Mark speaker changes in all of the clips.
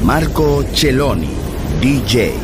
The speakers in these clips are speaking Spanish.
Speaker 1: Marco Celloni, DJ.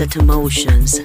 Speaker 2: Emotions.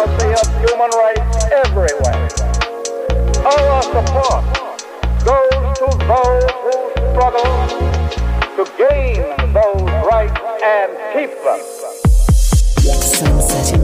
Speaker 3: of human rights everywhere. Our support goes to those who struggle to gain those rights and keep them.
Speaker 2: Sunset